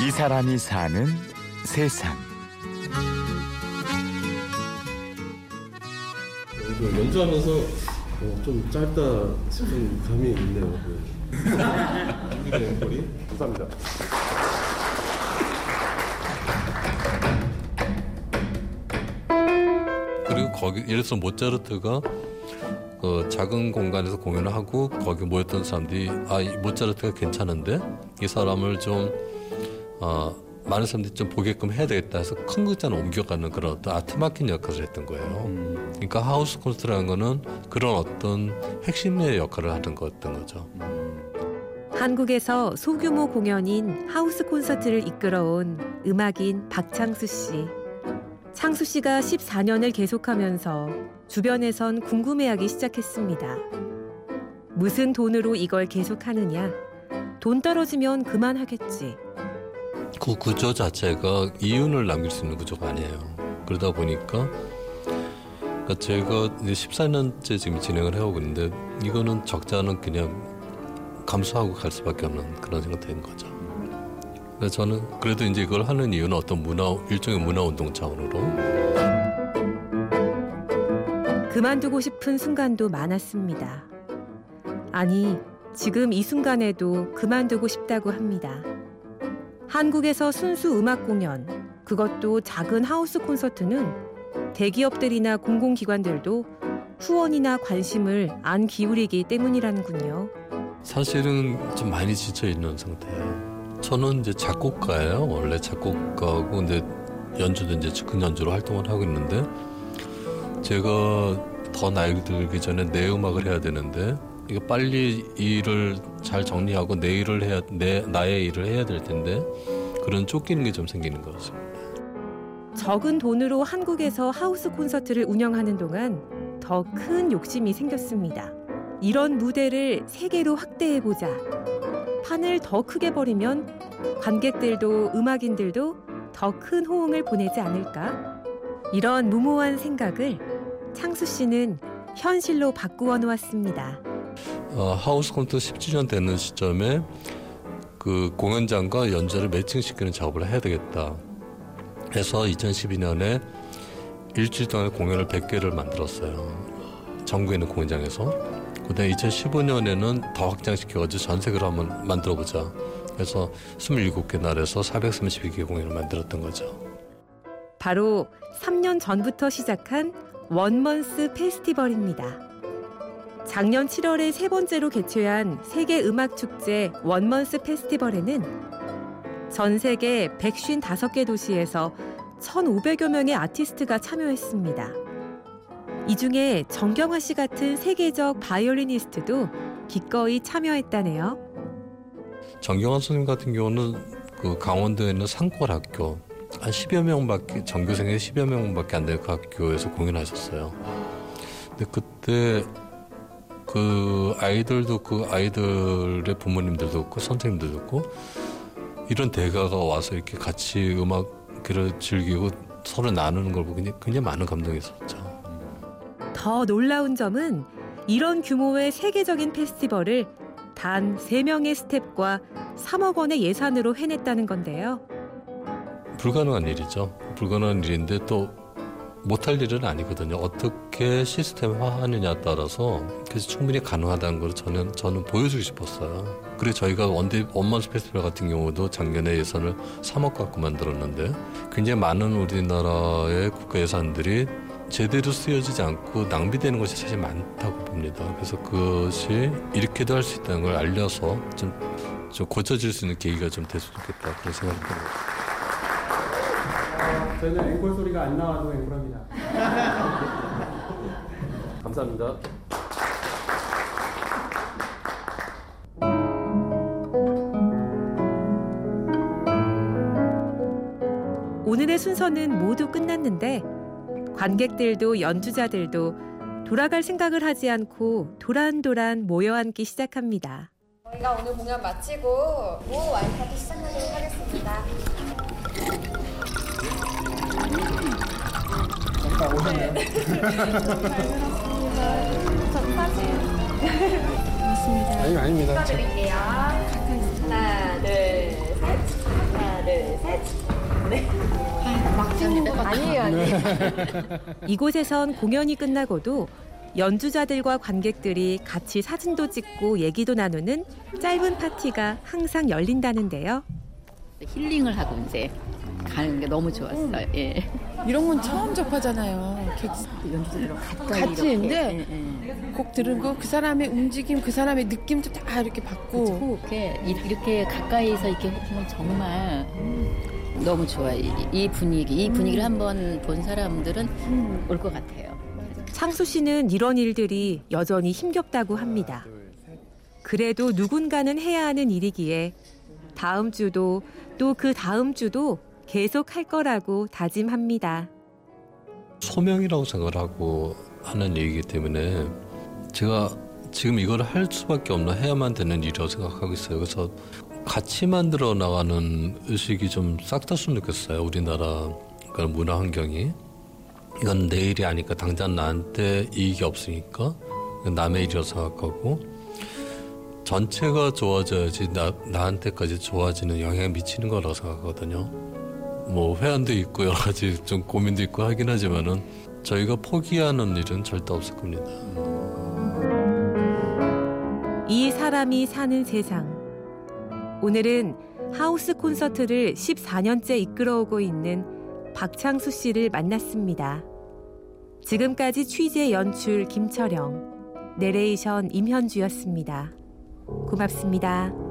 이 사람이 사는 세상. 이거 연주하면서 어, 좀 짧다 싶은 감이 있네요. 그. 연기된 앵콜이. 감사합니다. 그리고 거기 예를 들어서 모차르트가 그 작은 공간에서 공연을 하고 거기 모였던 사람들이 아이 모차르트가 괜찮은데 이 사람을 좀 어, 많은 사람들이 좀 보게끔 해야 되겠다 해서 큰 극장을 옮겨가는 그런 어떤 아트마켓 역할을 했던 거예요. 그러니까 하우스 콘서트라는 거는 그런 어떤 핵심의 역할을 하는 거였던 거죠. 한국에서 소규모 공연인 하우스 콘서트를 이끌어온 음악인 박창수 씨. 창수 씨가 14년을 계속하면서 주변에선 궁금해하기 시작했습니다. 무슨 돈으로 이걸 계속하느냐? 돈 떨어지면 그만하겠지. 그 구조 자체가 이윤을 남길 수 있는 구조가 아니에요. 그러다 보니까 그러니까 제가 이제 14년째 지금 진행을 해오고 있는데 이거는 적자는 그냥 감수하고 갈 수밖에 없는 그런 생각 된 거죠. 그래서 저는 그래도 이제 이걸 하는 이유는 어떤 문화 일종의 문화 운동 차원으로 그만두고 싶은 순간도 많았습니다. 아니, 지금 이 순간에도 그만두고 싶다고 합니다. 한국에서 순수 음악 공연, 그것도 작은 하우스 콘서트는 대기업들이나 공공기관들도 후원이나 관심을 안 기울이기 때문이라는군요. 사실은 좀 많이 지쳐 있는 상태예요. 저는 이제 작곡가예요. 원래 작곡가고 근데 연주도 이제 즉흥 연주로 활동을 하고 있는데 제가 더 나이 들기 전에 내 음악을 해야 되는데 이거 빨리 일을 잘 정리하고 내 일을 해야 내 나의 일을 해야 될 텐데 그런 쫓기는 게 좀 생기는 거죠. 적은 돈으로 한국에서 하우스 콘서트를 운영하는 동안 더 큰 욕심이 생겼습니다. 이런 무대를 세계로 확대해 보자. 판을 더 크게 벌이면 관객들도 음악인들도 더 큰 호응을 보내지 않을까? 이런 무모한 생각을 창수 씨는 현실로 바꾸어 놓았습니다. 어, 하우스 콘서트 17년 되는 시점에 그 공연장과 연주를 매칭시키는 작업을 해야 되겠다. 해서 2012년에 일주일 동안 공연을 100개를 만들었어요. 전국에 있는 공연장에서. 그다음에 2015년에는 더 확장시켜가지고 전 세계로 한번 만들어보자. 그래서 27개 나라에서 432개 공연을 만들었던 거죠. 바로 3년 전부터 시작한 원먼스 페스티벌입니다. 작년 7월에 세 번째로 개최한 세계 음악 축제 원먼스 페스티벌에는 전 세계 155개 도시에서 1,500여 명의 아티스트가 참여했습니다. 이 중에 정경화 씨 같은 세계적 바이올리니스트도 기꺼이 참여했다네요. 정경환 선생님 같은 경우는 그 강원도에 있는 산골학교 한 10여 명밖에 전교생이 10여 명밖에 안 되는 그 학교에서 공연하셨어요. 근데 그때 그 아이들도 그 아이들의 부모님들도 있고 선생님들도 있고 이런 대가가 와서 이렇게 같이 음악을 즐기고 서로 나누는 걸 보고 굉장히, 굉장히 많은 감동이 있었죠. 더 놀라운 점은 이런 규모의 세계적인 페스티벌을 단 3명의 스텝과 3억 원의 예산으로 해냈다는 건데요. 불가능한 일이죠. 불가능한 일인데 또 못할 일은 아니거든요. 어떻게 시스템화하느냐에 따라서 그래서 충분히 가능하다는 걸 저는 저는 보여주고 싶었어요. 그래서 저희가 원데 원먼스 페스티벌 같은 경우도 작년에 예산을 3억 갖고 만들었는데 굉장히 많은 우리나라의 국가 예산들이 제대로 쓰여지지 않고 낭비되는 것이 사실 많다고 봅니다. 그래서 그것이 이렇게도 할 수 있다는 걸 알려서 좀, 좀 고쳐질 수 있는 계기가 좀 됐으면 좋겠다 그런 생각이 듭니다. 저희는 앵콜 소리가 안 나와도 앵콜합니다. 감사합니다. 오늘의 순서는 모두 끝났는데 관객들도 연주자들도 돌아갈 생각을 하지 않고 도란도란 모여 앉기 시작합니다. 저희가 오늘 공연 마치고 모 와인 파티 시작하도록 하겠습니다. 잠깐? 저 사진 아니 아닙니다. 찍어드릴게요. 하나, 둘, 셋. 하나, 아니에요, 아니에요. 이곳에선 공연이 끝나고도 연주자들과 관객들이 같이 사진도 찍고 얘기도 나누는 짧은 파티가 항상 열린다는데요. 힐링을 하고 이제 가는 게 너무 좋았어요. 예. 이런 건 처음 접하잖아요. 연주자들하고 가까이 같이 이렇게, 있는데 예, 예. 곡 들은 그 사람의 움직임, 그 사람의 느낌도 다 이렇게 받고 호흡해 이- 이렇게 가까이서 이렇게 호흡하면 정말 너무 좋아요. 이, 이 분위기, 이 분위기를 한번 본 사람들은 올 것 같아요. 창수 씨는 이런 일들이 여전히 힘겹다고 합니다. 그래도 누군가는 해야 하는 일이기에 다음 주도 또 그 다음 주도 계속 할 거라고 다짐합니다. 소명이라고 생각을 하고 하는 얘기이기 때문에 제가 지금 이걸 할 수밖에 없나 해야만 되는 일이라고 생각하고 있어요. 그래서 같이 만들어 나가는 의식이 좀싹 텄으면 좋겠어요. 우리나라 그런 문화 환경이 이건 내 일이 아니까 당장 나한테 이익이 없으니까 남의 일이라고 생각하고 전체가 좋아져야지 나, 나한테까지 좋아지는 영향을 미치는 거라고 생각하거든요. 뭐 회한도 있고 여러 가지 좀 고민도 있고 하긴 하지만은 저희가 포기하는 일은 절대 없을 겁니다. 이 사람이 사는 세상. 오늘은 하우스 콘서트를 14년째 이끌어오고 있는 박창수 씨를 만났습니다. 지금까지 취재 연출 김철영, 내레이션 임현주였습니다. 고맙습니다.